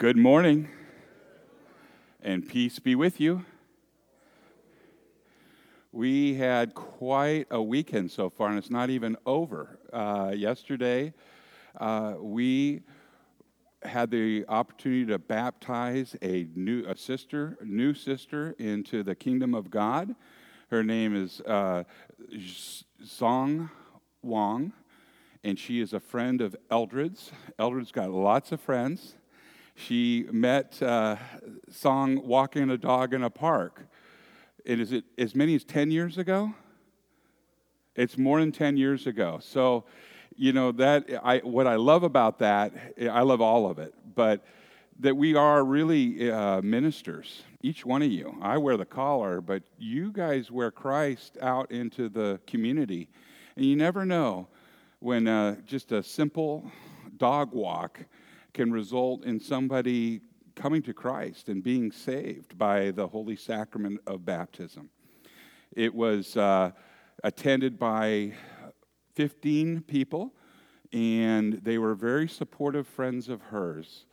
Good morning, and peace be with you. We had quite a weekend so far, and it's not even over. Uh, yesterday, uh, we had the opportunity to baptize a new a sister, new sister, into the kingdom of God. Her name is uh, Zong Wong, and she is a friend of Eldred's. Eldred's got lots of friends she met uh, Song walking a dog in a park. And is it as many as 10 years ago? It's more than 10 years ago. So, you know, that I, what I love about that, I love all of it, but that we are really uh, ministers, each one of you. I wear the collar, but you guys wear Christ out into the community. And you never know when uh, just a simple dog walk can result in somebody coming to Christ and being saved by the holy sacrament of baptism. It was uh, attended by 15 people, and they were very supportive friends of hers.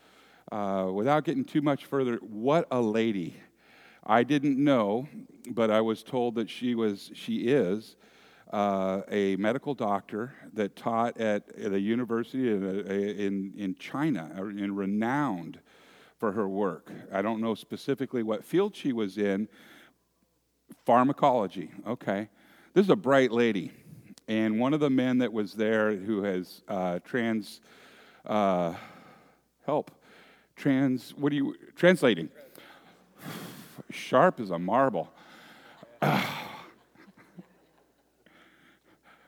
Uh, without getting too much further, what a lady. I didn't know, but I was told that she was, she is uh, a medical doctor that taught at, at a university in, in, in China and renowned for her work. I don't know specifically what field she was in. Pharmacology, okay. This is a bright lady. And one of the men that was there who has uh, trans, uh, help, trans, what are you, translating. Sharp as a marble.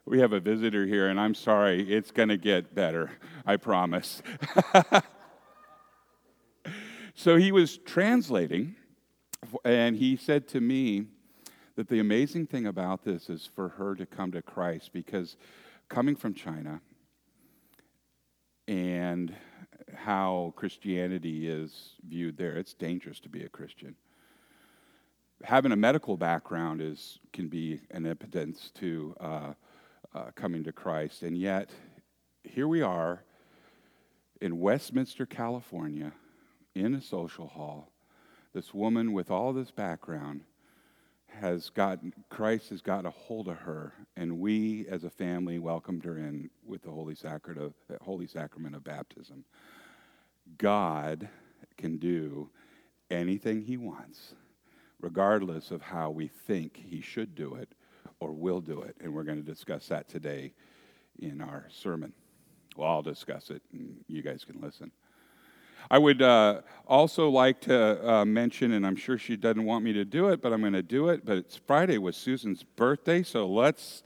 we have a visitor here, and I'm sorry, it's going to get better, I promise. so he was translating, and he said to me that the amazing thing about this is for her to come to Christ because coming from China and how Christianity is viewed there, it's dangerous to be a Christian having a medical background is can be an impotence to uh, uh, coming to Christ. And yet, here we are in Westminster, California, in a social hall. This woman with all this background has gotten, Christ has got a hold of her, and we as a family welcomed her in with the Holy Holy Sacrament of baptism. God can do anything He wants, regardless of how we think He should do it or will do it. And we're going to discuss that today in our sermon. Well, I'll discuss it, and you guys can listen. I would uh, also like to uh, mention, and I'm sure she doesn't want me to do it, but I'm going to do it. But it's Friday was Susan's birthday, so let's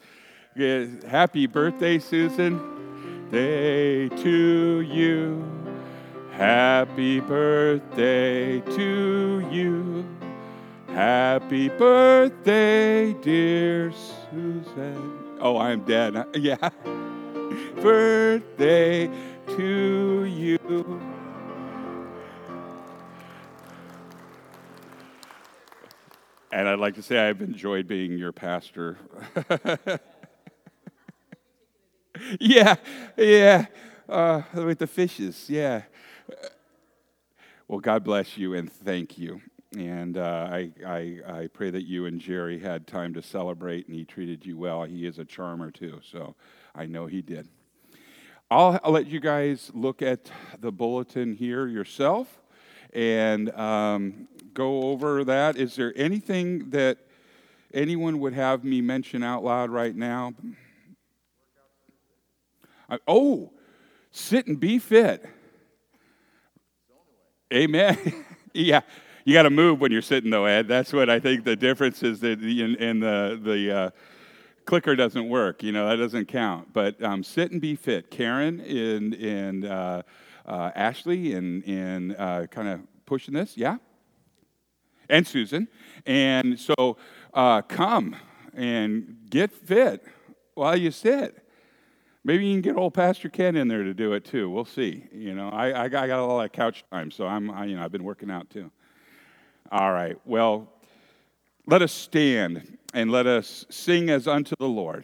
get happy birthday, Susan. Day to you. Happy birthday to you. Happy birthday, dear Susan. Oh, I'm dead. Yeah. birthday to you. And I'd like to say I've enjoyed being your pastor. yeah, yeah. Uh, with the fishes, yeah. Well, God bless you and thank you. And uh, I, I, I pray that you and Jerry had time to celebrate and he treated you well. He is a charmer too, so I know he did. I'll, I'll let you guys look at the bulletin here yourself and um, go over that. Is there anything that anyone would have me mention out loud right now? I, oh, sit and be fit. Amen. yeah you got to move when you're sitting though, Ed. That's what I think the difference is that in, in the the uh, clicker doesn't work. You know that doesn't count. But um, sit and be fit. Karen and and uh, uh, Ashley and and uh, kind of pushing this, yeah. And Susan, and so uh, come and get fit while you sit. Maybe you can get old Pastor Ken in there to do it too. We'll see. You know, I, I got a lot of couch time, so I'm, I, you know, I've been working out too. All right. Well, let us stand and let us sing as unto the Lord.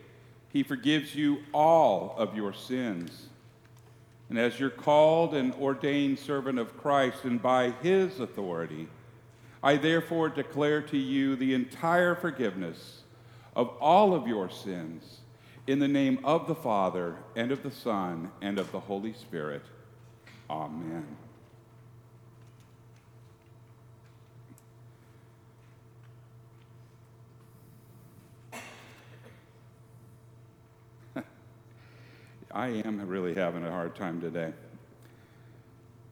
he forgives you all of your sins. And as you're called and ordained servant of Christ, and by his authority, I therefore declare to you the entire forgiveness of all of your sins in the name of the Father, and of the Son, and of the Holy Spirit. Amen. I am really having a hard time today.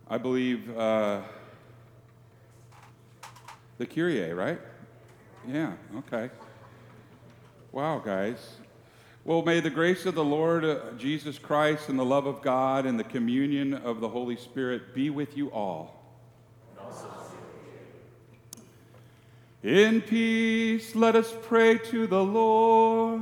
I believe uh, the Kyrie, right? Yeah, okay. Wow, guys. Well, may the grace of the Lord uh, Jesus Christ and the love of God and the communion of the Holy Spirit be with you all. In peace, let us pray to the Lord.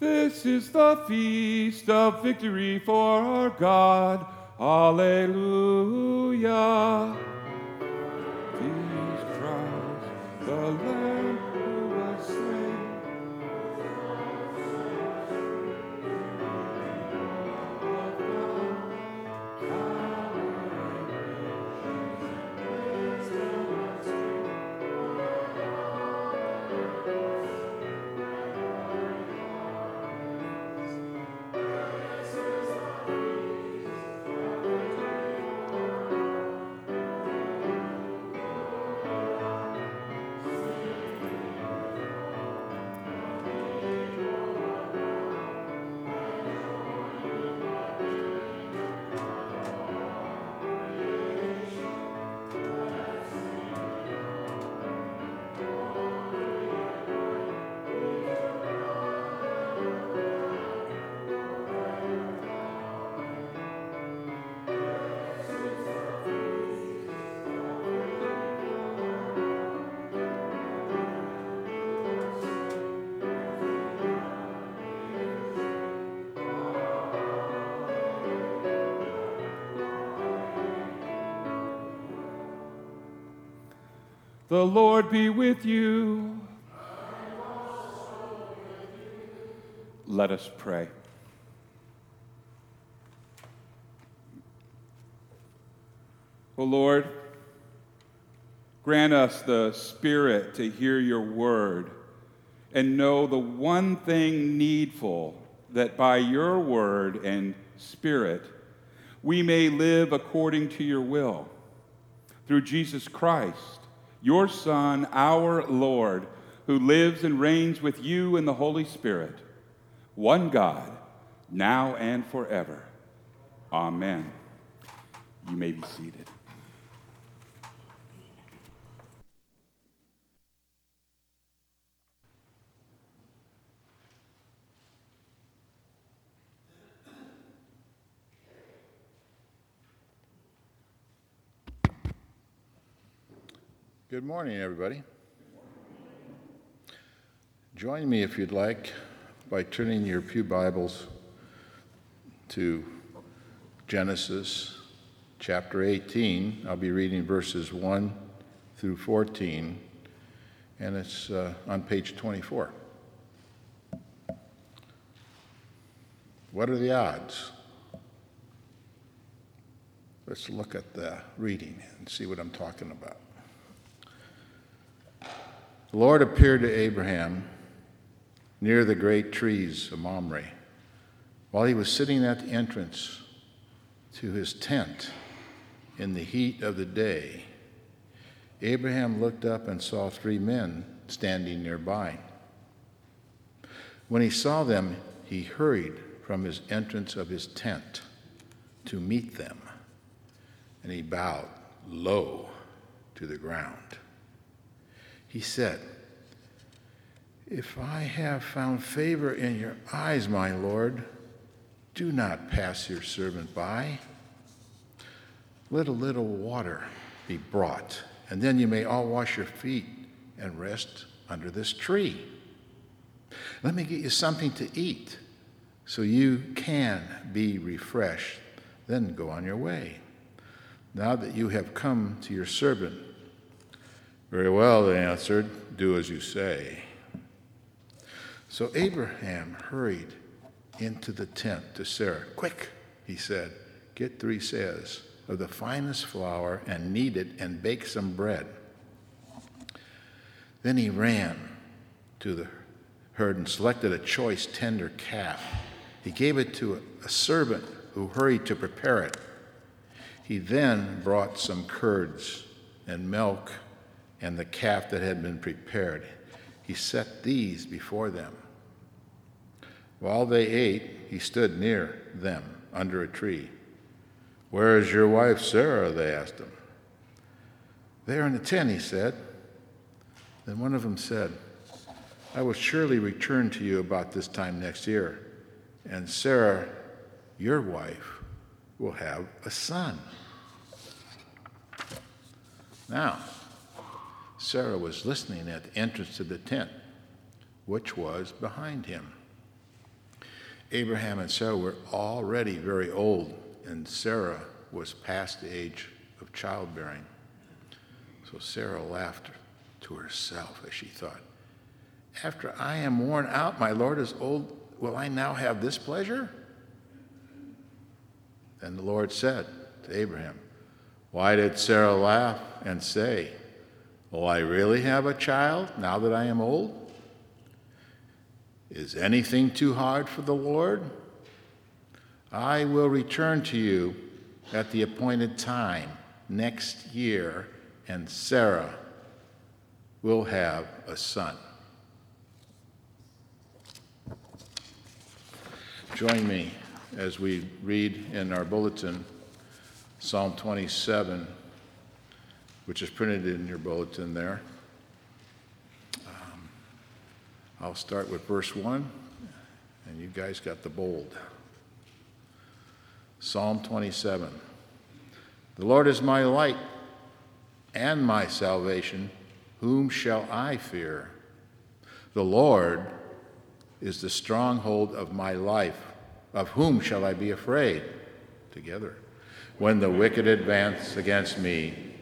This is the feast of victory for our God. Alleluia. The Lamb The Lord be with you. Let us pray. O Lord, grant us the spirit to hear your word and know the one thing needful that by your word and spirit we may live according to your will. Through Jesus Christ, your Son, our Lord, who lives and reigns with you in the Holy Spirit, one God, now and forever. Amen. You may be seated. Good morning, everybody. Join me, if you'd like, by turning your Pew Bibles to Genesis chapter 18. I'll be reading verses 1 through 14, and it's uh, on page 24. What are the odds? Let's look at the reading and see what I'm talking about. The Lord appeared to Abraham near the great trees of Mamre while he was sitting at the entrance to his tent in the heat of the day. Abraham looked up and saw three men standing nearby. When he saw them, he hurried from his entrance of his tent to meet them, and he bowed low to the ground. He said, If I have found favor in your eyes, my Lord, do not pass your servant by. Let a little water be brought, and then you may all wash your feet and rest under this tree. Let me get you something to eat so you can be refreshed. Then go on your way. Now that you have come to your servant, very well, they answered, do as you say. So Abraham hurried into the tent to Sarah. Quick, he said, get three seahs of the finest flour and knead it and bake some bread. Then he ran to the herd and selected a choice tender calf. He gave it to a servant who hurried to prepare it. He then brought some curds and milk and the calf that had been prepared. He set these before them. While they ate, he stood near them under a tree. Where is your wife Sarah? They asked him. There in the tent, he said. Then one of them said, I will surely return to you about this time next year, and Sarah, your wife, will have a son. Now, Sarah was listening at the entrance to the tent, which was behind him. Abraham and Sarah were already very old, and Sarah was past the age of childbearing. So Sarah laughed to herself as she thought, After I am worn out, my Lord is old, will I now have this pleasure? Then the Lord said to Abraham, Why did Sarah laugh and say, Will I really have a child now that I am old? Is anything too hard for the Lord? I will return to you at the appointed time next year, and Sarah will have a son. Join me as we read in our bulletin Psalm 27 which is printed in your bulletin there. Um, I'll start with verse 1, and you guys got the bold. Psalm 27 The Lord is my light and my salvation. Whom shall I fear? The Lord is the stronghold of my life. Of whom shall I be afraid? Together. When the wicked advance against me,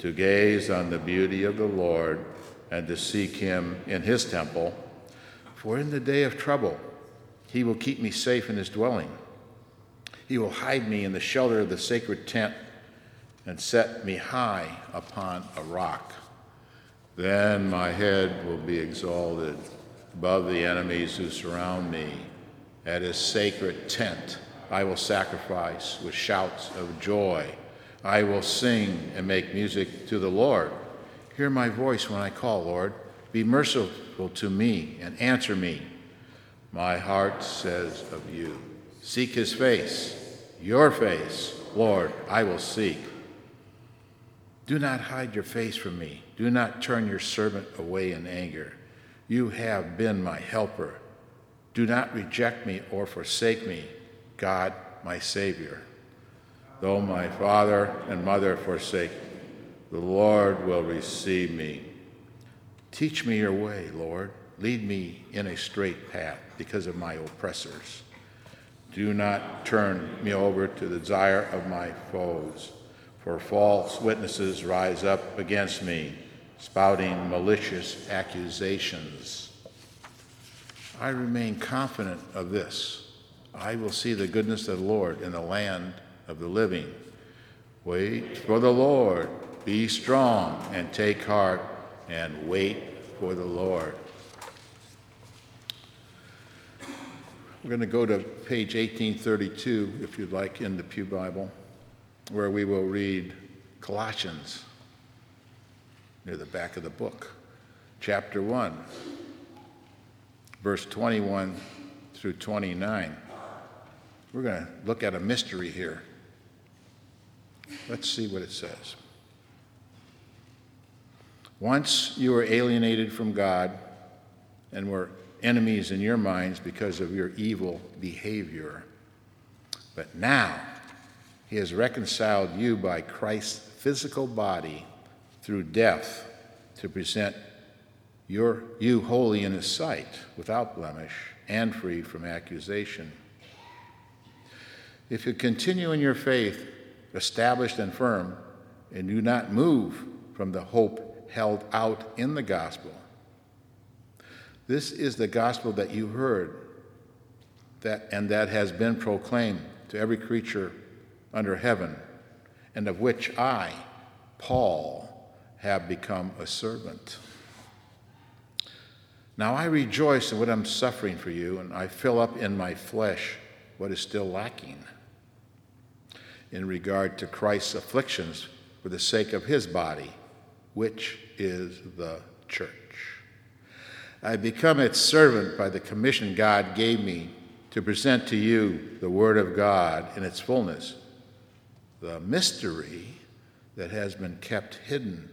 to gaze on the beauty of the Lord and to seek him in his temple. For in the day of trouble, he will keep me safe in his dwelling. He will hide me in the shelter of the sacred tent and set me high upon a rock. Then my head will be exalted above the enemies who surround me. At his sacred tent, I will sacrifice with shouts of joy. I will sing and make music to the Lord. Hear my voice when I call, Lord. Be merciful to me and answer me. My heart says of you, Seek his face, your face, Lord, I will seek. Do not hide your face from me. Do not turn your servant away in anger. You have been my helper. Do not reject me or forsake me, God, my Savior. Though my father and mother forsake, the Lord will receive me. Teach me your way, Lord. Lead me in a straight path because of my oppressors. Do not turn me over to the desire of my foes, for false witnesses rise up against me, spouting malicious accusations. I remain confident of this. I will see the goodness of the Lord in the land of the living. Wait for the Lord. Be strong and take heart and wait for the Lord. We're going to go to page 1832, if you'd like, in the Pew Bible, where we will read Colossians near the back of the book, chapter 1, verse 21 through 29. We're going to look at a mystery here. Let's see what it says. Once you were alienated from God and were enemies in your minds because of your evil behavior. But now he has reconciled you by Christ's physical body through death to present your, you holy in his sight, without blemish, and free from accusation. If you continue in your faith, established and firm, and do not move from the hope held out in the gospel, this is the gospel that you heard that, and that has been proclaimed to every creature under heaven, and of which I, Paul, have become a servant. Now I rejoice in what I'm suffering for you, and I fill up in my flesh what is still lacking in regard to Christ's afflictions for the sake of his body, which is the church. I become its servant by the commission God gave me to present to you the Word of God in its fullness, the mystery that has been kept hidden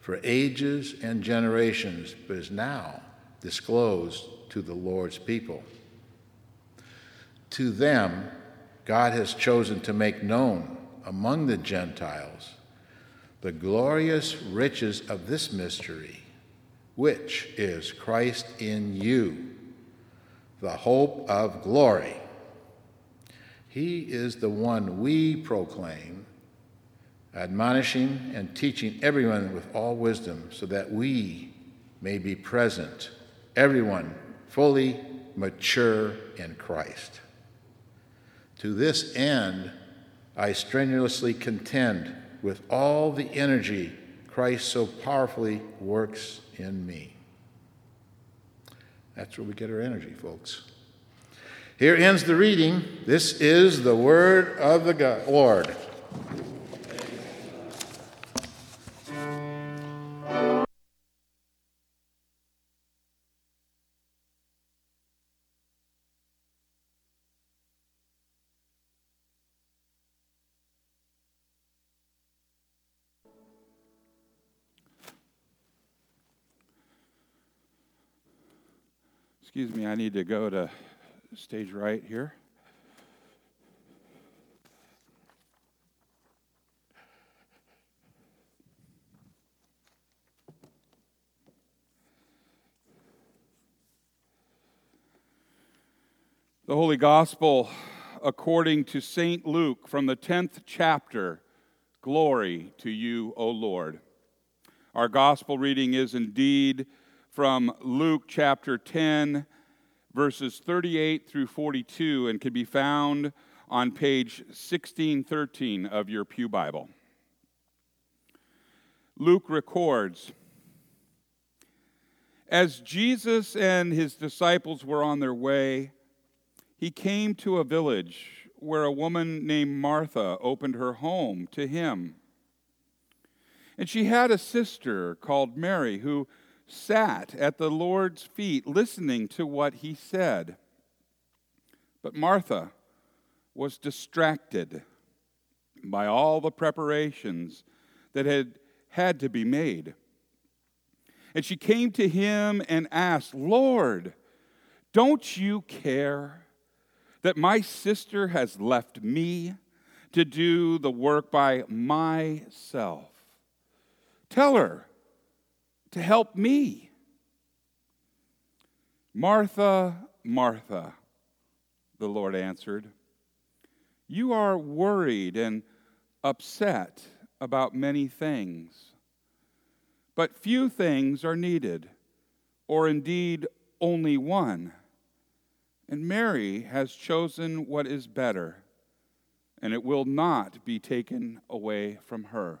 for ages and generations, but is now disclosed to the Lord's people. To them, God has chosen to make known among the Gentiles the glorious riches of this mystery which is Christ in you, the hope of glory. He is the one we proclaim, admonishing and teaching everyone with all wisdom, so that we may be present, everyone fully mature in Christ. To this end, I strenuously contend with all the energy Christ so powerfully works in me. That's where we get our energy, folks. Here ends the reading. This is the word of the God, Lord. Excuse me, I need to go to stage right here. The Holy Gospel according to St. Luke from the 10th chapter. Glory to you, O Lord. Our gospel reading is indeed from Luke chapter 10, verses 38 through 42, and can be found on page 1613 of your Pew Bible. Luke records As Jesus and his disciples were on their way, he came to a village where a woman named Martha opened her home to him. And she had a sister called Mary who sat at the Lord's feet listening to what he said. But Martha was distracted by all the preparations that had had to be made. And she came to him and asked, Lord, don't you care that my sister has left me to do the work by myself? Tell her to help me. Martha, Martha, the Lord answered, you are worried and upset about many things. But few things are needed, or indeed only one. And Mary has chosen what is better, and it will not be taken away from her.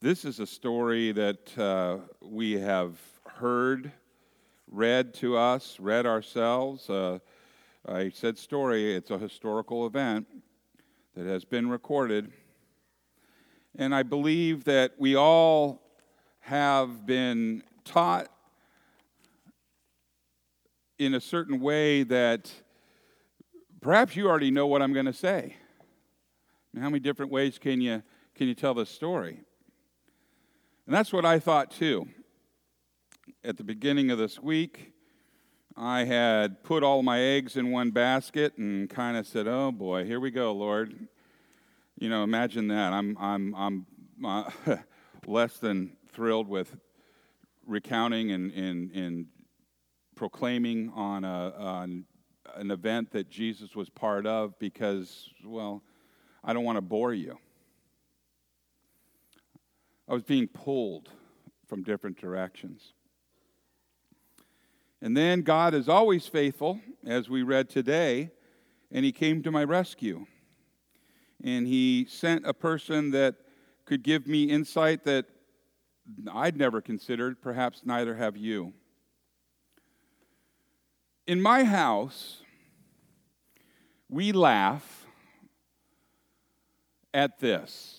This is a story that uh, we have heard, read to us, read ourselves. Uh, I said story, it's a historical event that has been recorded. And I believe that we all have been taught in a certain way that perhaps you already know what I'm going to say. how many different ways can you, can you tell this story? And that's what I thought too. At the beginning of this week, I had put all my eggs in one basket and kind of said, "Oh boy, here we go, Lord." You know, imagine that. I'm I'm I'm uh, less than thrilled with recounting and and, and proclaiming on a on an event that Jesus was part of because, well, I don't want to bore you. I was being pulled from different directions. And then God is always faithful, as we read today, and He came to my rescue. And He sent a person that could give me insight that I'd never considered, perhaps neither have you. In my house, we laugh at this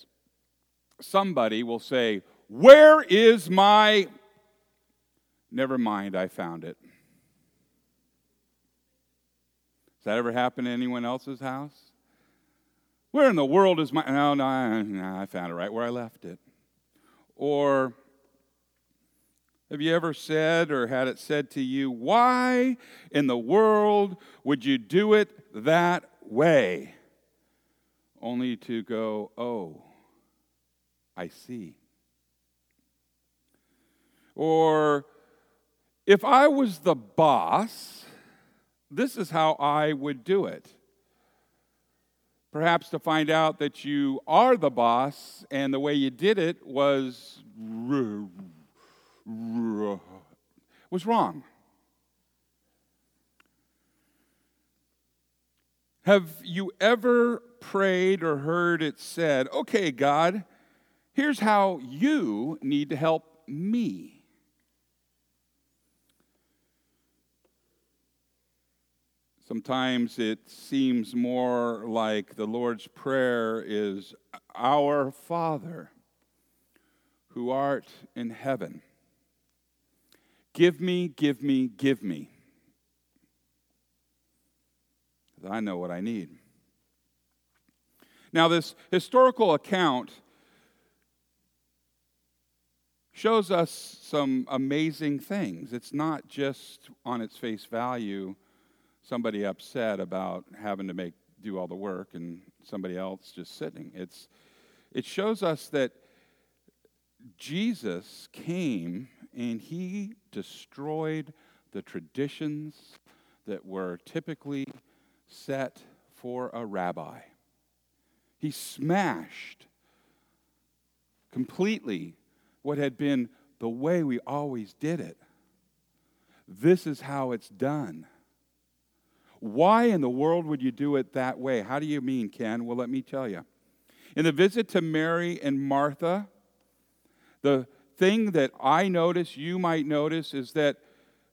somebody will say, Where is my. Never mind, I found it. Has that ever happened in anyone else's house? Where in the world is my. No, no, no, I found it right where I left it. Or have you ever said or had it said to you, Why in the world would you do it that way? Only to go, Oh, I see. Or if I was the boss, this is how I would do it. Perhaps to find out that you are the boss and the way you did it was was wrong. Have you ever prayed or heard it said, okay, God, Here's how you need to help me. Sometimes it seems more like the Lord's Prayer is Our Father, who art in heaven. Give me, give me, give me. I know what I need. Now, this historical account shows us some amazing things. It's not just on its face value somebody upset about having to make do all the work and somebody else just sitting. It's it shows us that Jesus came and he destroyed the traditions that were typically set for a rabbi. He smashed completely what had been the way we always did it. This is how it's done. Why in the world would you do it that way? How do you mean, Ken? Well, let me tell you. In the visit to Mary and Martha, the thing that I notice, you might notice, is that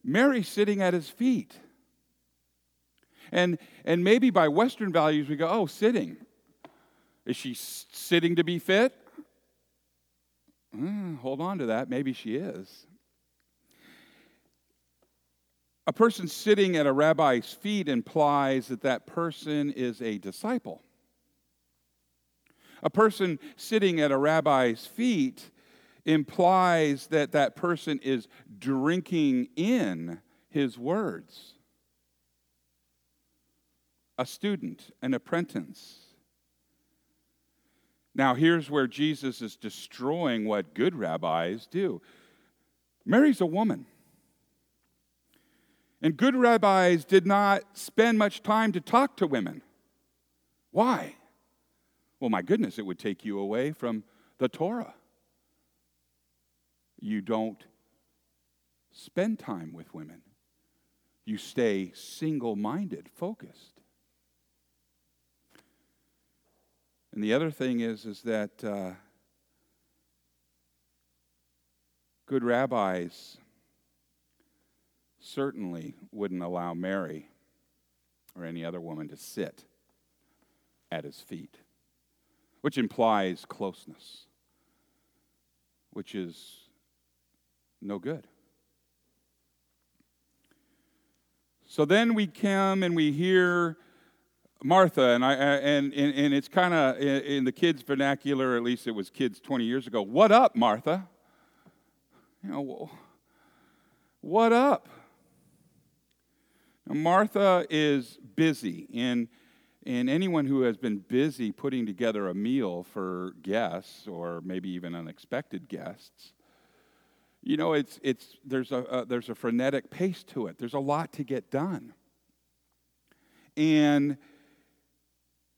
Mary's sitting at his feet. And, and maybe by Western values, we go, oh, sitting. Is she sitting to be fit? Mm, hold on to that. Maybe she is. A person sitting at a rabbi's feet implies that that person is a disciple. A person sitting at a rabbi's feet implies that that person is drinking in his words. A student, an apprentice. Now, here's where Jesus is destroying what good rabbis do. Mary's a woman. And good rabbis did not spend much time to talk to women. Why? Well, my goodness, it would take you away from the Torah. You don't spend time with women, you stay single minded, focused. And the other thing is, is that uh, good rabbis certainly wouldn't allow Mary or any other woman to sit at his feet, which implies closeness, which is no good. So then we come and we hear Martha, and, I, uh, and, and, and it's kind of in, the kids' vernacular, at least it was kids 20 years ago. What up, Martha? You know, what up? Now, Martha is busy, and, and anyone who has been busy putting together a meal for guests or maybe even unexpected guests, you know, it's, it's, there's, a, a there's a frenetic pace to it. There's a lot to get done. And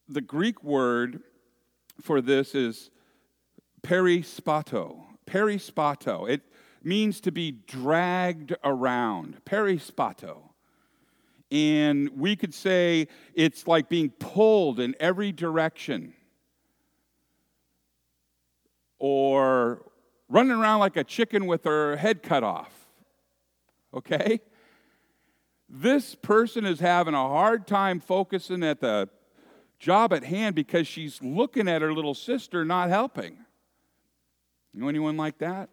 the Greek word for this is perispato. Perispato. It means to be dragged around. Perispato. And we could say it's like being pulled in every direction or running around like a chicken with her head cut off. Okay? This person is having a hard time focusing at the job at hand because she's looking at her little sister not helping. You know anyone like that?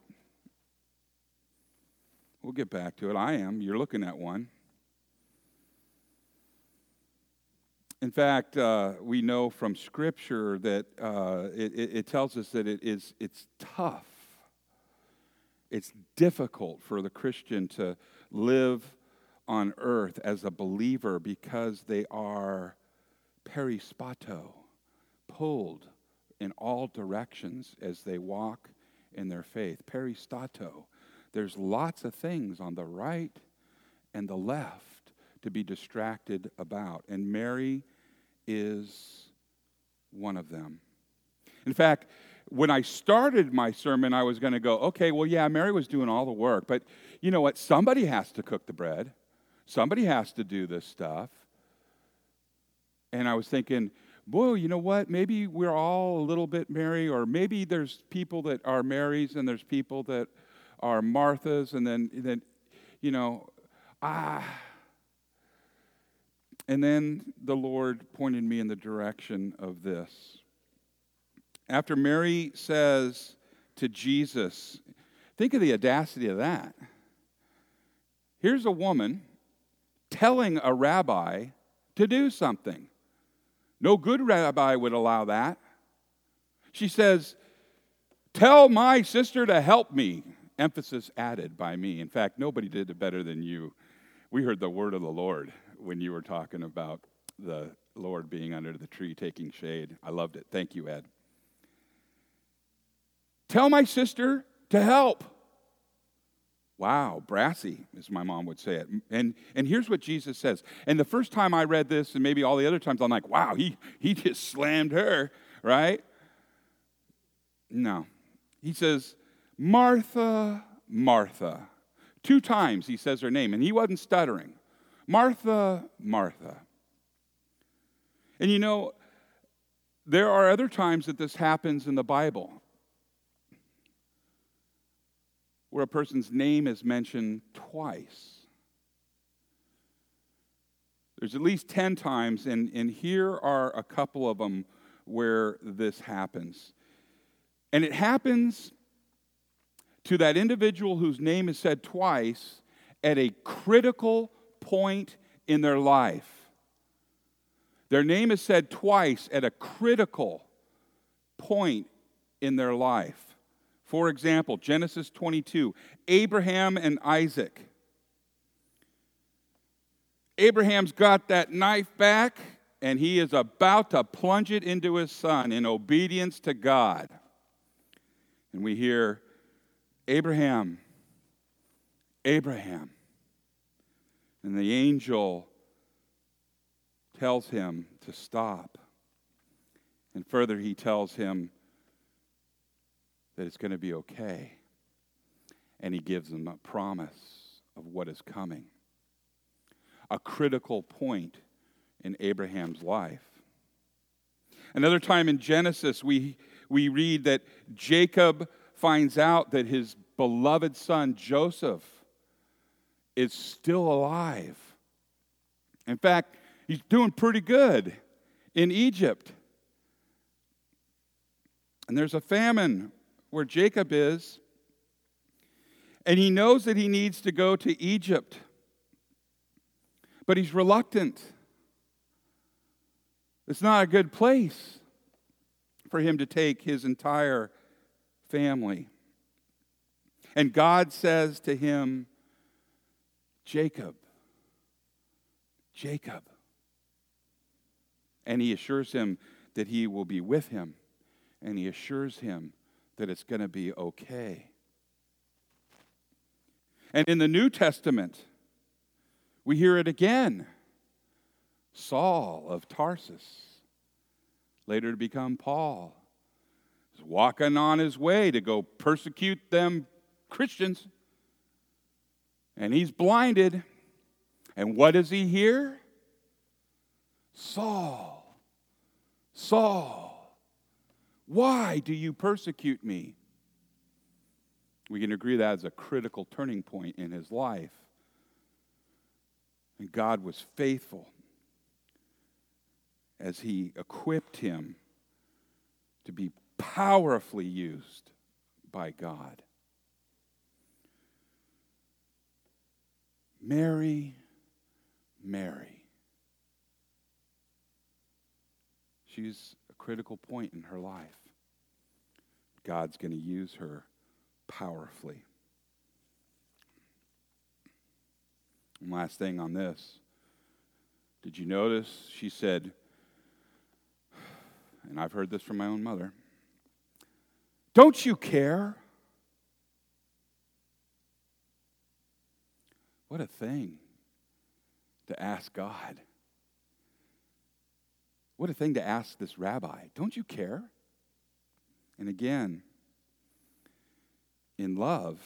We'll get back to it. I am. You're looking at one. In fact, uh, we know from Scripture that uh, it, it, tells us that it is, it's tough. It's difficult for the Christian to live on earth as a believer because they are perispato, pulled in all directions as they walk in their faith. Perispato. There's lots of things on the right and the left to be distracted about. And Mary is one of them. In fact, when I started my sermon, I was going to go, okay, well, yeah, Mary was doing all the work, but you know what? Somebody has to cook the bread, somebody has to do this stuff. And I was thinking, boy, you know what? Maybe we're all a little bit Mary, or maybe there's people that are Marys and there's people that are Marthas, and then, then you know, ah And then the Lord pointed me in the direction of this. After Mary says to Jesus, think of the audacity of that. Here's a woman telling a rabbi to do something. No good rabbi would allow that. She says, Tell my sister to help me. Emphasis added by me. In fact, nobody did it better than you. We heard the word of the Lord when you were talking about the Lord being under the tree taking shade. I loved it. Thank you, Ed. Tell my sister to help. Wow, brassy, as my mom would say it. And, and here's what Jesus says. And the first time I read this, and maybe all the other times, I'm like, wow, he, he just slammed her, right? No. He says, Martha, Martha. Two times he says her name, and he wasn't stuttering. Martha, Martha. And you know, there are other times that this happens in the Bible where a person's name is mentioned twice. There's at least 10 times, and, and here are a couple of them where this happens. And it happens to that individual whose name is said twice at a critical point in their life. Their name is said twice at a critical point in their life. For example, Genesis 22, Abraham and Isaac. Abraham's got that knife back and he is about to plunge it into his son in obedience to God. And we hear, Abraham, Abraham. And the angel tells him to stop. And further, he tells him that it's going to be okay. And he gives them a promise of what is coming. A critical point in Abraham's life. Another time in Genesis, we, we read that Jacob finds out that his beloved son Joseph is still alive. In fact, he's doing pretty good in Egypt. And there's a famine where Jacob is, and he knows that he needs to go to Egypt, but he's reluctant. It's not a good place for him to take his entire family. And God says to him, Jacob, Jacob. And he assures him that he will be with him. And he assures him that it's going to be okay. And in the New Testament, we hear it again Saul of Tarsus, later to become Paul, is walking on his way to go persecute them Christians. And he's blinded. And what does he hear? Saul, Saul, why do you persecute me? We can agree that is a critical turning point in his life. And God was faithful as he equipped him to be powerfully used by God. Mary, Mary. She's critical point in her life. God's going to use her powerfully. And last thing on this. Did you notice she said, and I've heard this from my own mother, don't you care? What a thing to ask God. What a thing to ask this rabbi. Don't you care? And again, in love,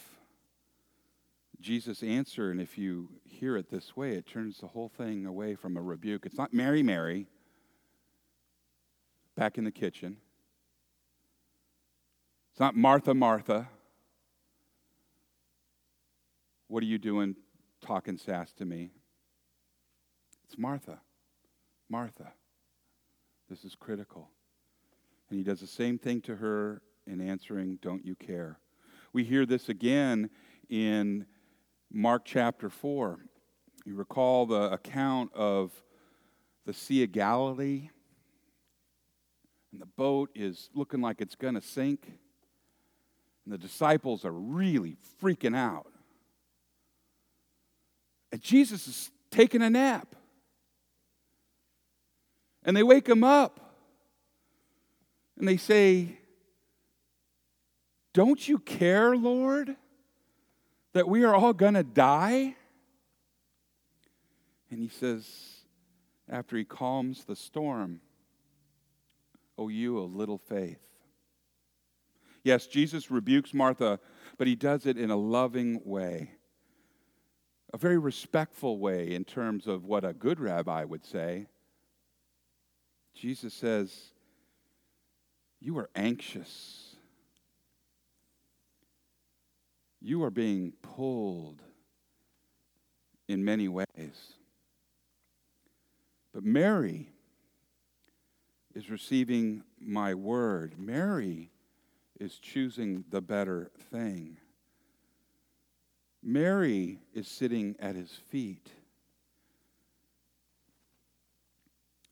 Jesus' answer, and if you hear it this way, it turns the whole thing away from a rebuke. It's not Mary, Mary, back in the kitchen. It's not Martha, Martha. What are you doing talking sass to me. It's Martha. Martha. This is critical. And he does the same thing to her in answering, Don't you care? We hear this again in Mark chapter 4. You recall the account of the Sea of Galilee, and the boat is looking like it's going to sink, and the disciples are really freaking out. And Jesus is taking a nap. And they wake him up. And they say, Don't you care, Lord, that we are all going to die? And he says, after he calms the storm, O you of little faith. Yes, Jesus rebukes Martha, but he does it in a loving way, a very respectful way in terms of what a good rabbi would say. Jesus says, You are anxious. You are being pulled in many ways. But Mary is receiving my word. Mary is choosing the better thing. Mary is sitting at his feet.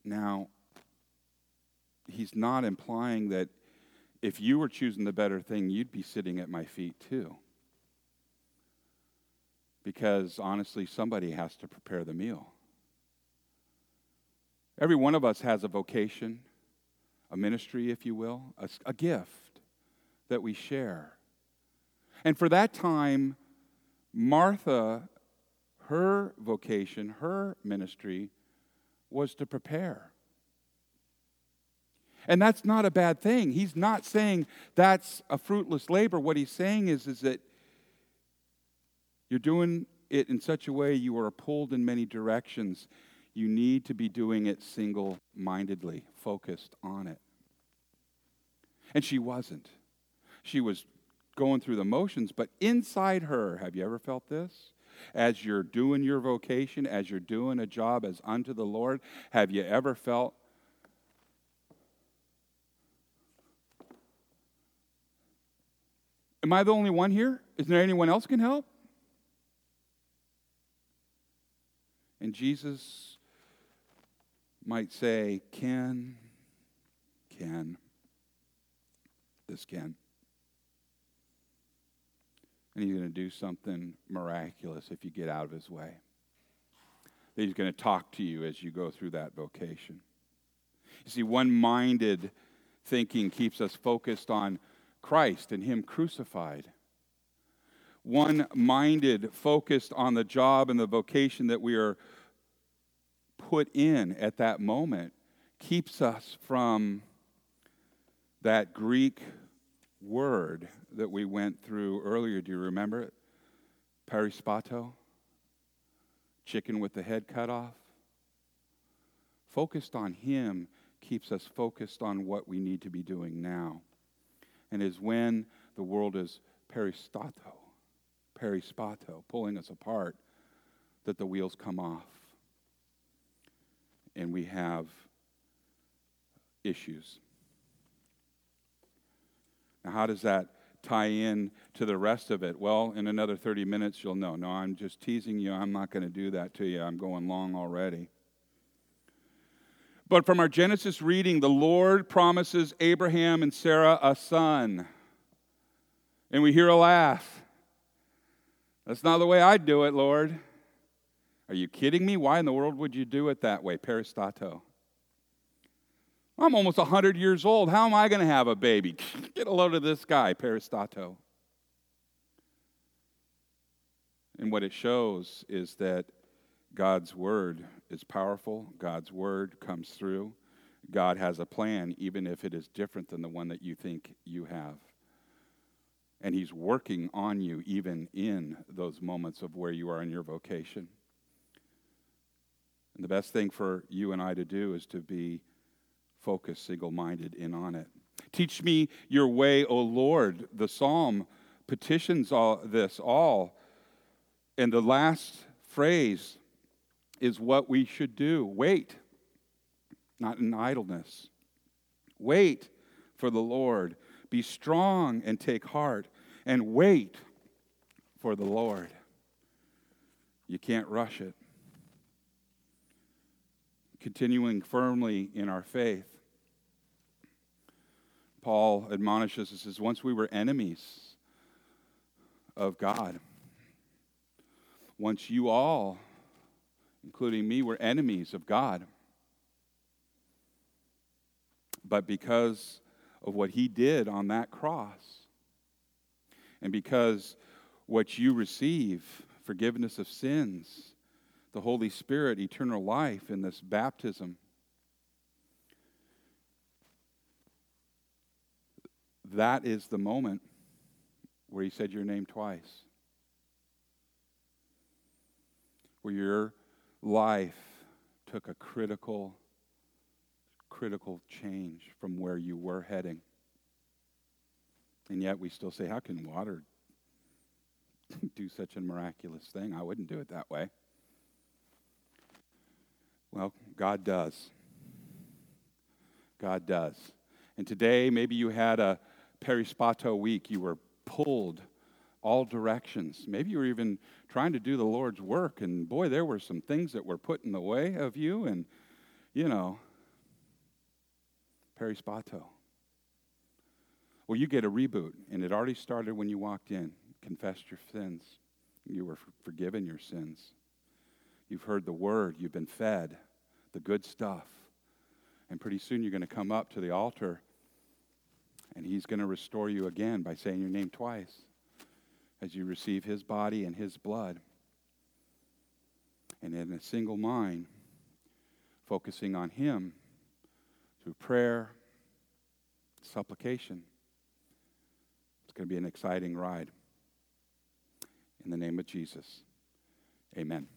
Now, he's not implying that if you were choosing the better thing, you'd be sitting at my feet too. Because honestly, somebody has to prepare the meal. Every one of us has a vocation, a ministry, if you will, a, a gift that we share. And for that time, Martha, her vocation, her ministry was to prepare. And that's not a bad thing. He's not saying that's a fruitless labor. What he's saying is, is that you're doing it in such a way you are pulled in many directions. You need to be doing it single mindedly, focused on it. And she wasn't. She was going through the motions, but inside her, have you ever felt this? As you're doing your vocation, as you're doing a job as unto the Lord, have you ever felt Am I the only one here? Is there anyone else can help? And Jesus might say, Can, can, this can. And he's going to do something miraculous if you get out of his way. That he's going to talk to you as you go through that vocation. You see, one minded thinking keeps us focused on Christ and Him crucified. One minded, focused on the job and the vocation that we are put in at that moment, keeps us from that Greek word that we went through earlier. Do you remember it? Perispato? Chicken with the head cut off? Focused on Him keeps us focused on what we need to be doing now and is when the world is peristato, perispato, pulling us apart, that the wheels come off. And we have issues. Now, how does that tie in to the rest of it? Well, in another 30 minutes, you'll know. No, I'm just teasing you. I'm not going to do that to you. I'm going long already. But from our Genesis reading, the Lord promises Abraham and Sarah a son. And we hear a laugh. That's not the way I'd do it, Lord. Are you kidding me? Why in the world would you do it that way? Perispato. I'm almost 100 years old. How am I going to have a baby? Get a load of this guy, Perispato. And what it shows is that God's word is powerful. God's word comes through. God has a plan, even if it is different than the one that you think you have. And He's working on you, even in those moments of where you are in your vocation. And the best thing for you and I to do is to be focused, single minded in on it. Teach me your way, O Lord. The psalm petitions all this all. And the last phrase is what we should do. Wait. not in idleness. Wait for the Lord. Be strong and take heart, and wait for the Lord. You can't rush it. Continuing firmly in our faith. Paul admonishes us as once we were enemies of God. Once you all, including me, were enemies of God. But because of what he did on that cross, and because what you receive, forgiveness of sins, the Holy Spirit, eternal life in this baptism, that is the moment where he said your name twice. Where your life took a critical, critical change from where you were heading. And yet we still say, how can water do such a miraculous thing? I wouldn't do it that way. Well, God does. God does. And today, maybe you had a perispato week. You were pulled all directions. Maybe you were even trying to do the Lord's work, and boy, there were some things that were put in the way of you, and you know, perispato. Well, you get a reboot, and it already started when you walked in, confessed your sins. You were forgiven your sins. You've heard the word, you've been fed the good stuff. And pretty soon you're going to come up to the altar and he's going to restore you again by saying your name twice as you receive his body and his blood. And in a single mind, focusing on him through prayer, supplication. It's going to be an exciting ride. In the name of Jesus, amen.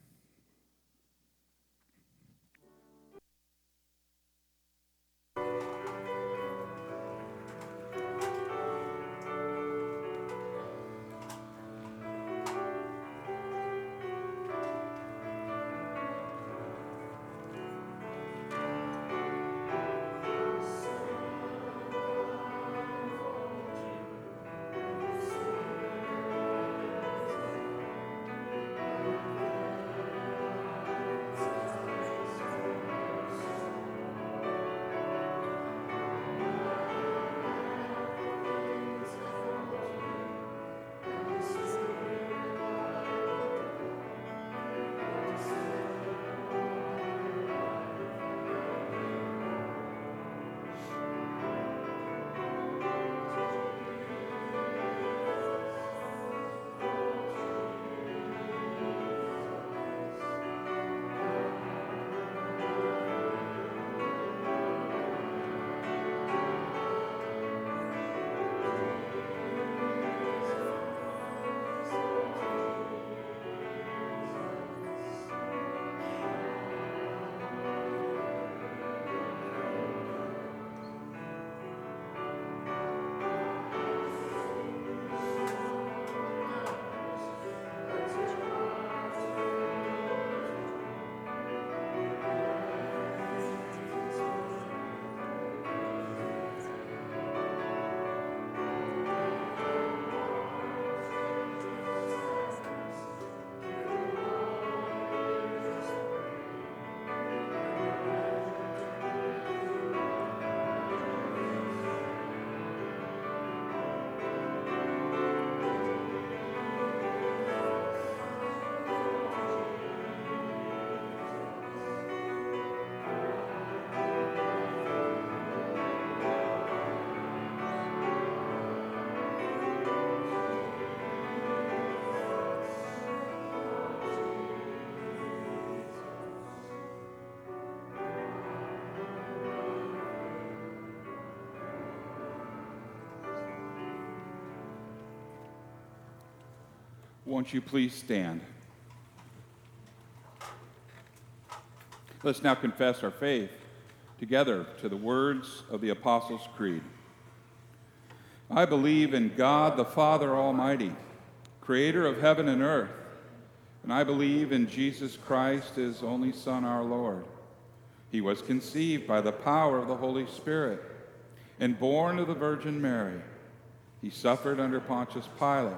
Won't you please stand? Let's now confess our faith together to the words of the Apostles' Creed. I believe in God the Father Almighty, creator of heaven and earth, and I believe in Jesus Christ, his only Son, our Lord, He was conceived by the power of the Holy Spirit and born of the Virgin Mary. He suffered under Pontius Pilate,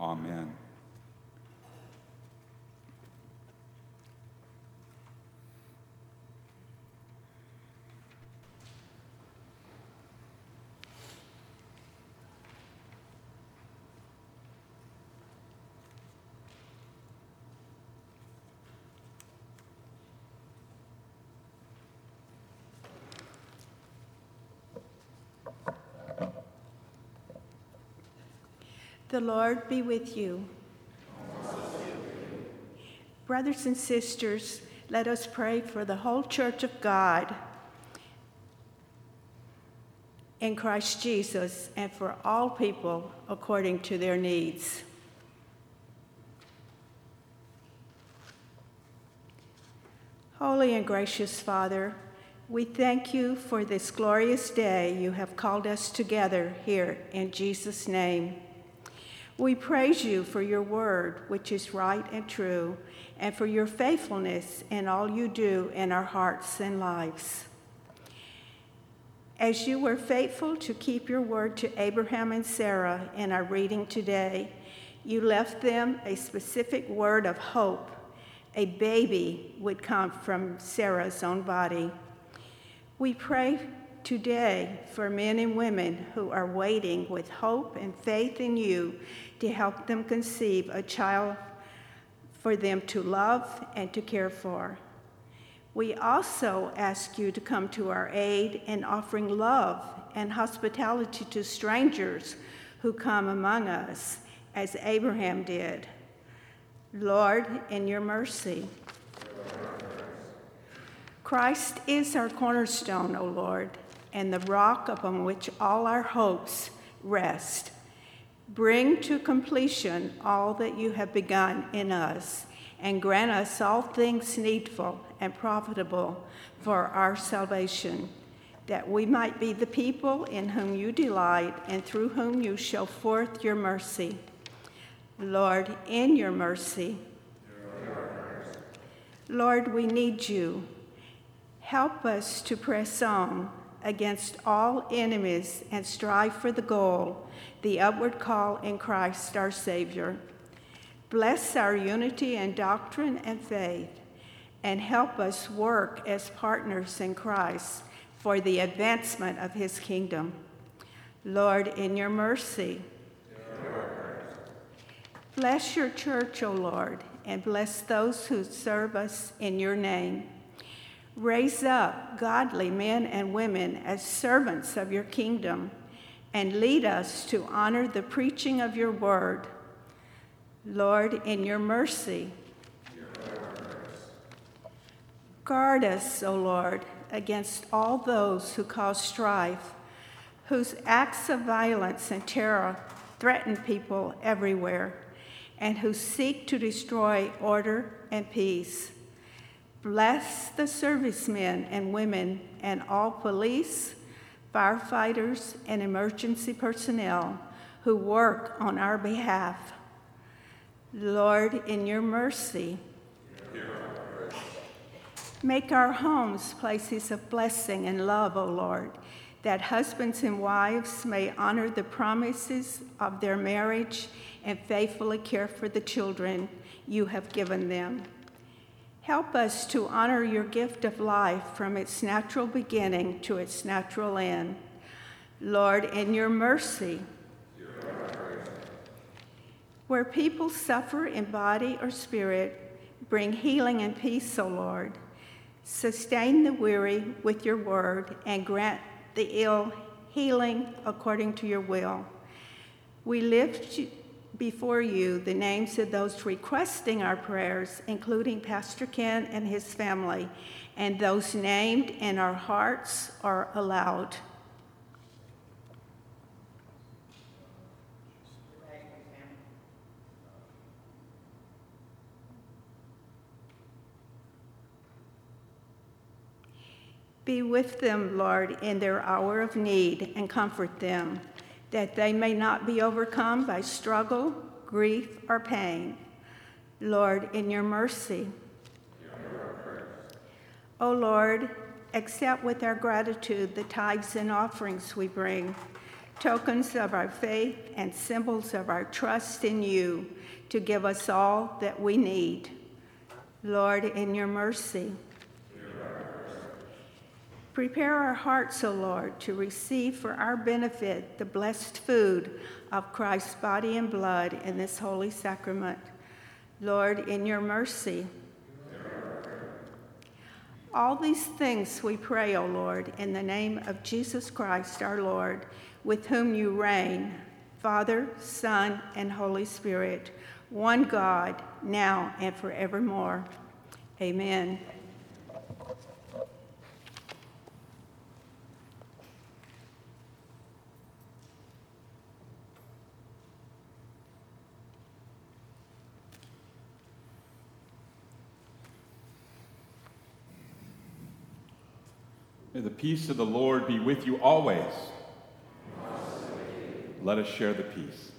Amen. The Lord be with you. Brothers and sisters, let us pray for the whole church of God in Christ Jesus and for all people according to their needs. Holy and gracious Father, we thank you for this glorious day you have called us together here in Jesus' name. We praise you for your word, which is right and true, and for your faithfulness in all you do in our hearts and lives. As you were faithful to keep your word to Abraham and Sarah in our reading today, you left them a specific word of hope. A baby would come from Sarah's own body. We pray today for men and women who are waiting with hope and faith in you to help them conceive a child for them to love and to care for. We also ask you to come to our aid in offering love and hospitality to strangers who come among us, as Abraham did. Lord, in your mercy. Christ is our cornerstone, O Lord, and the rock upon which all our hopes rest. Bring to completion all that you have begun in us, and grant us all things needful and profitable for our salvation, that we might be the people in whom you delight and through whom you show forth your mercy. Lord, in your mercy, Lord, we need you. Help us to press on against all enemies and strive for the goal, the upward call in Christ our Savior. Bless our unity in doctrine and faith, and help us work as partners in Christ for the advancement of his kingdom. Lord, in your mercy, bless your church, O Lord, and bless those who serve us in your name. Raise up godly men and women as servants of your kingdom and lead us to honor the preaching of your word. Lord, in your mercy, guard us, O Lord, against all those who cause strife, whose acts of violence and terror threaten people everywhere, and who seek to destroy order and peace. Bless the servicemen and women and all police, firefighters, and emergency personnel who work on our behalf. Lord, in your mercy, make our homes places of blessing and love, O Lord, that husbands and wives may honor the promises of their marriage and faithfully care for the children you have given them. Help us to honor your gift of life from its natural beginning to its natural end. Lord, in your mercy, where people suffer in body or spirit, bring healing and peace, O Lord. Sustain the weary with your word and grant the ill healing according to your will. We lift before you the names of those requesting our prayers, including Pastor Ken and his family, and those named in our hearts are allowed. Be with them, Lord, in their hour of need and comfort them, that they may not be overcome by struggle, grief, or pain. Lord, in your mercy. O Lord, accept with our gratitude the tithes and offerings we bring, tokens of our faith and symbols of our trust in you to give us all that we need. Lord, in your mercy. Prepare our hearts, O Lord, to receive for our benefit the blessed food of Christ's body and blood in this holy sacrament. Lord, in your mercy. All these things we pray, O Lord, in the name of Jesus Christ our Lord, with whom you reign, Father, Son, and Holy Spirit, one God, now and forevermore. Amen. May the peace of the Lord be with you always. Let us share the peace.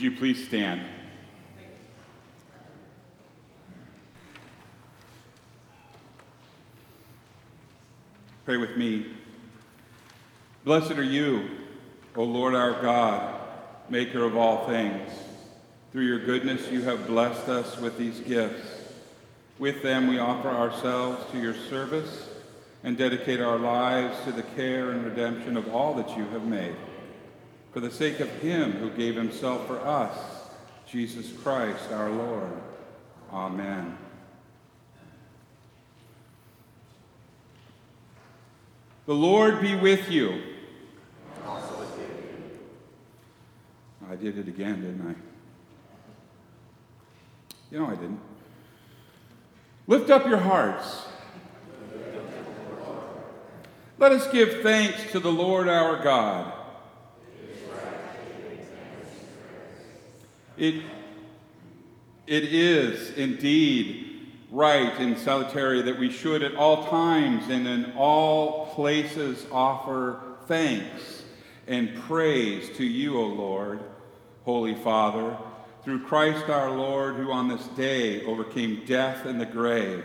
Would you please stand? Pray with me. Blessed are you, O Lord our God, maker of all things. Through your goodness, you have blessed us with these gifts. With them, we offer ourselves to your service and dedicate our lives to the care and redemption of all that you have made. For the sake of him who gave himself for us, Jesus Christ our Lord. Amen. The Lord be with you. I did it again, didn't I? You know I didn't. Lift up your hearts. Let us give thanks to the Lord our God. It, it is indeed right and salutary that we should at all times and in all places offer thanks and praise to you, O Lord, Holy Father, through Christ our Lord, who on this day overcame death and the grave,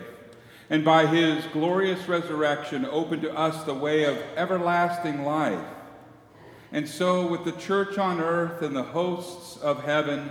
and by his glorious resurrection opened to us the way of everlasting life. And so, with the church on earth and the hosts of heaven,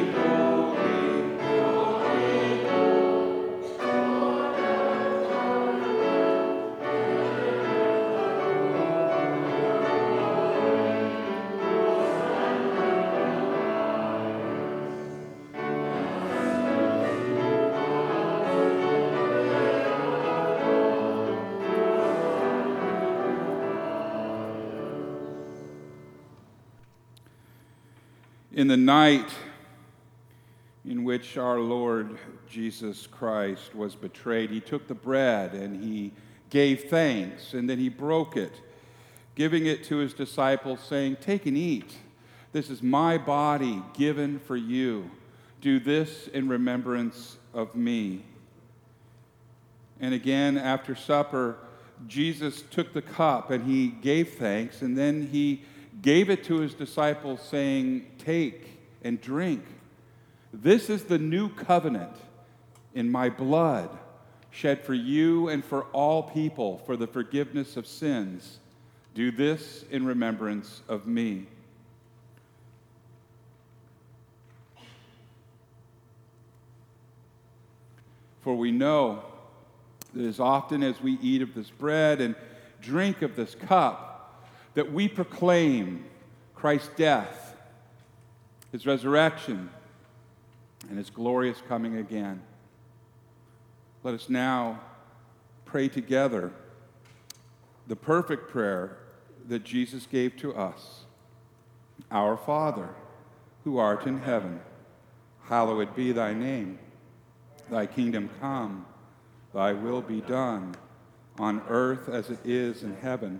the night in which our Lord Jesus Christ was betrayed, he took the bread and he gave thanks, and then he broke it, giving it to his disciples, saying, Take and eat. This is my body given for you. Do this in remembrance of me. And again, after supper, Jesus took the cup and he gave thanks, and then he gave it to his disciples, saying, Take and drink. This is the new covenant in my blood, shed for you and for all people for the forgiveness of sins. Do this in remembrance of me. For we know that as often as we eat of this bread and drink of this cup, that we proclaim Christ's death, his resurrection, and his glorious coming again. Let us now pray together the perfect prayer that Jesus gave to us Our Father, who art in heaven, hallowed be thy name. Thy kingdom come, thy will be done, on earth as it is in heaven.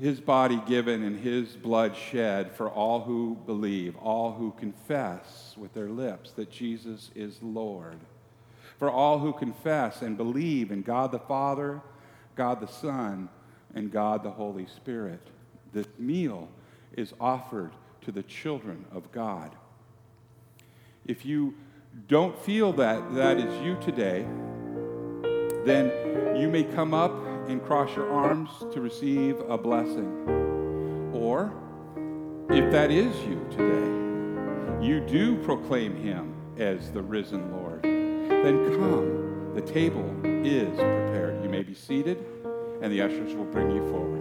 His body given and his blood shed for all who believe, all who confess with their lips that Jesus is Lord. For all who confess and believe in God the Father, God the Son, and God the Holy Spirit. This meal is offered to the children of God. If you don't feel that that is you today, then you may come up and cross your arms to receive a blessing. Or, if that is you today, you do proclaim him as the risen Lord, then come. The table is prepared. You may be seated, and the ushers will bring you forward.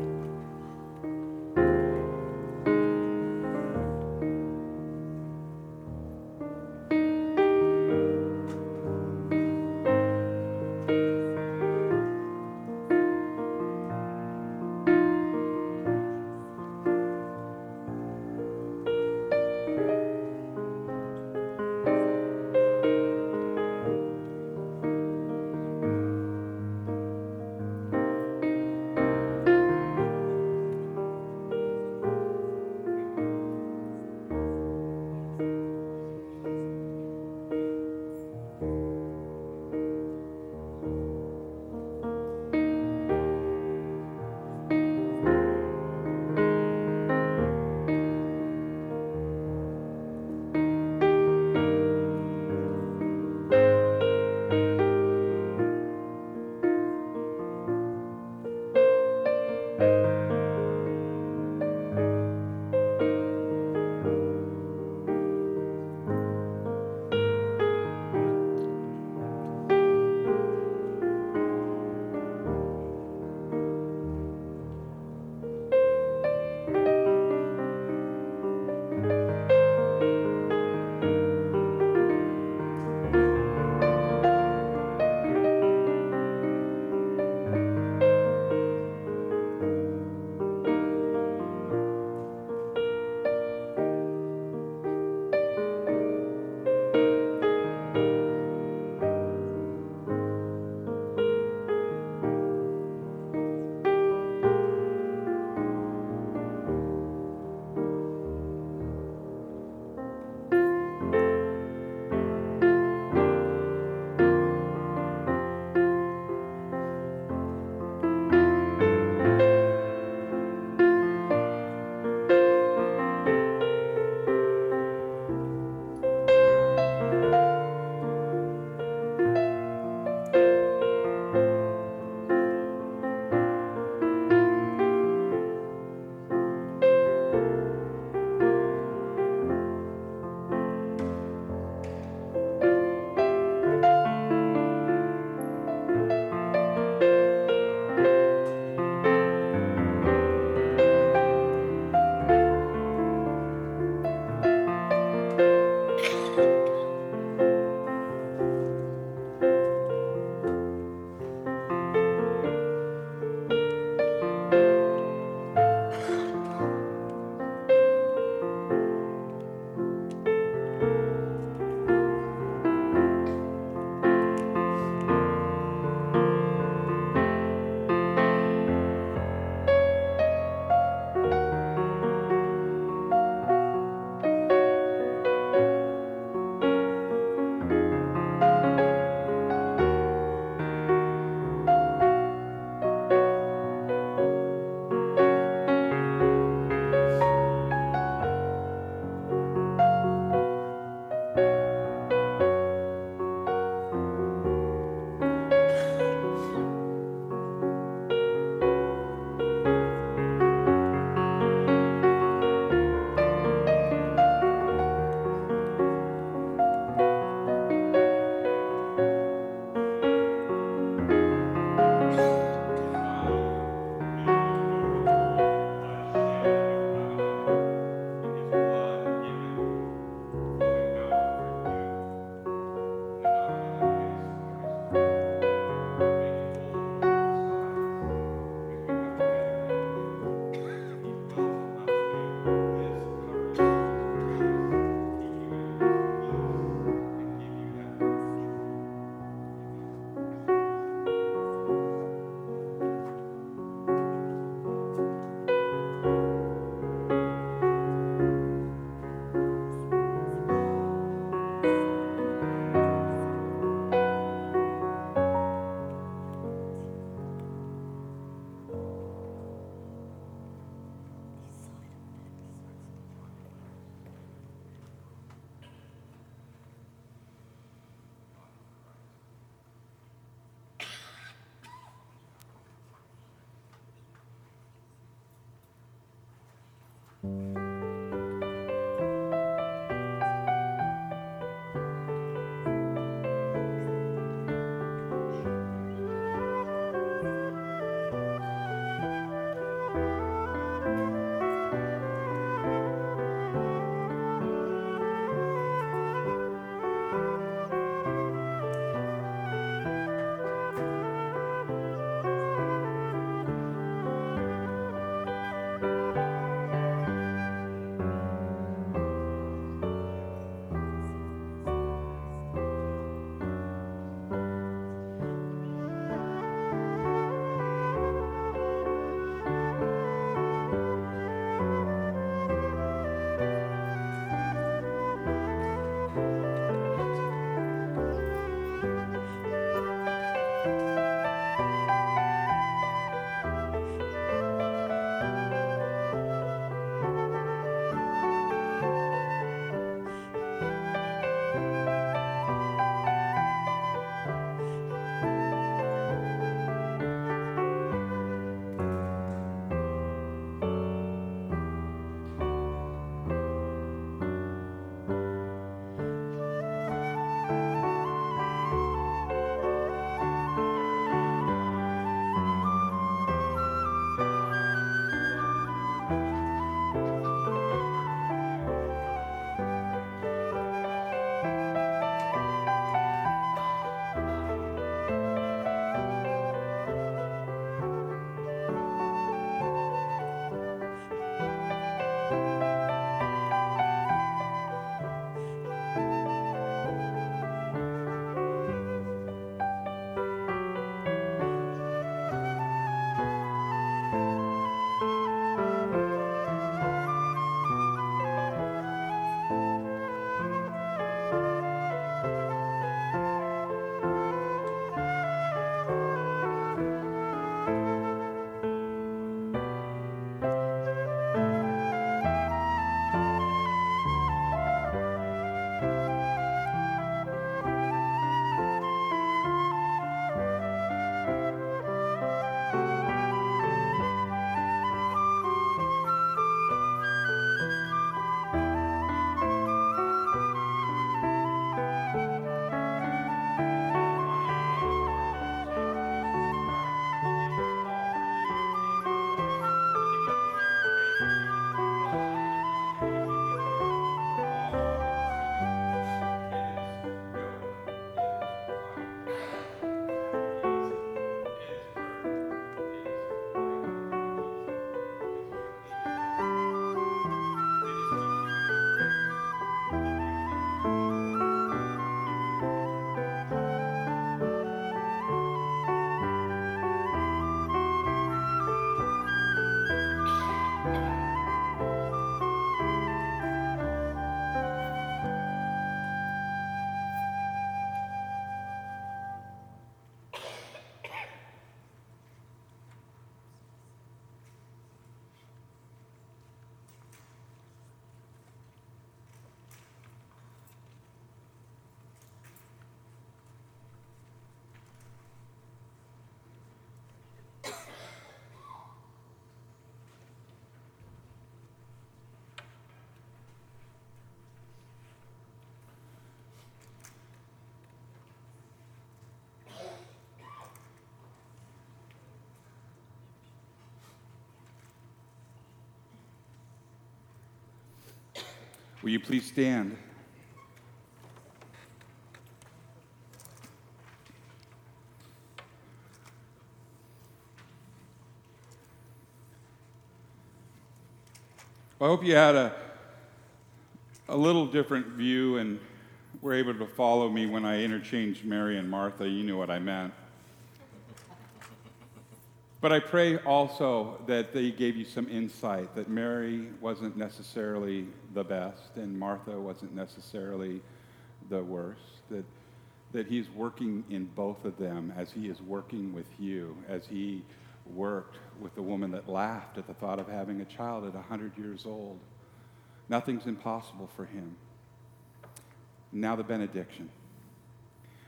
Will you please stand? Well, I hope you had a, a little different view and were able to follow me when I interchanged Mary and Martha. You knew what I meant. But I pray also that they gave you some insight that Mary wasn't necessarily the best and Martha wasn't necessarily the worst, that, that he's working in both of them as he is working with you, as he worked with the woman that laughed at the thought of having a child at 100 years old. Nothing's impossible for him. Now, the benediction.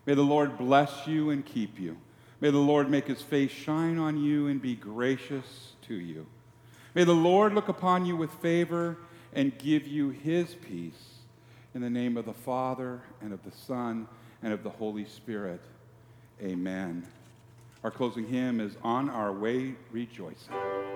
May the Lord bless you and keep you. May the Lord make his face shine on you and be gracious to you. May the Lord look upon you with favor and give you his peace. In the name of the Father, and of the Son, and of the Holy Spirit. Amen. Our closing hymn is On Our Way Rejoicing.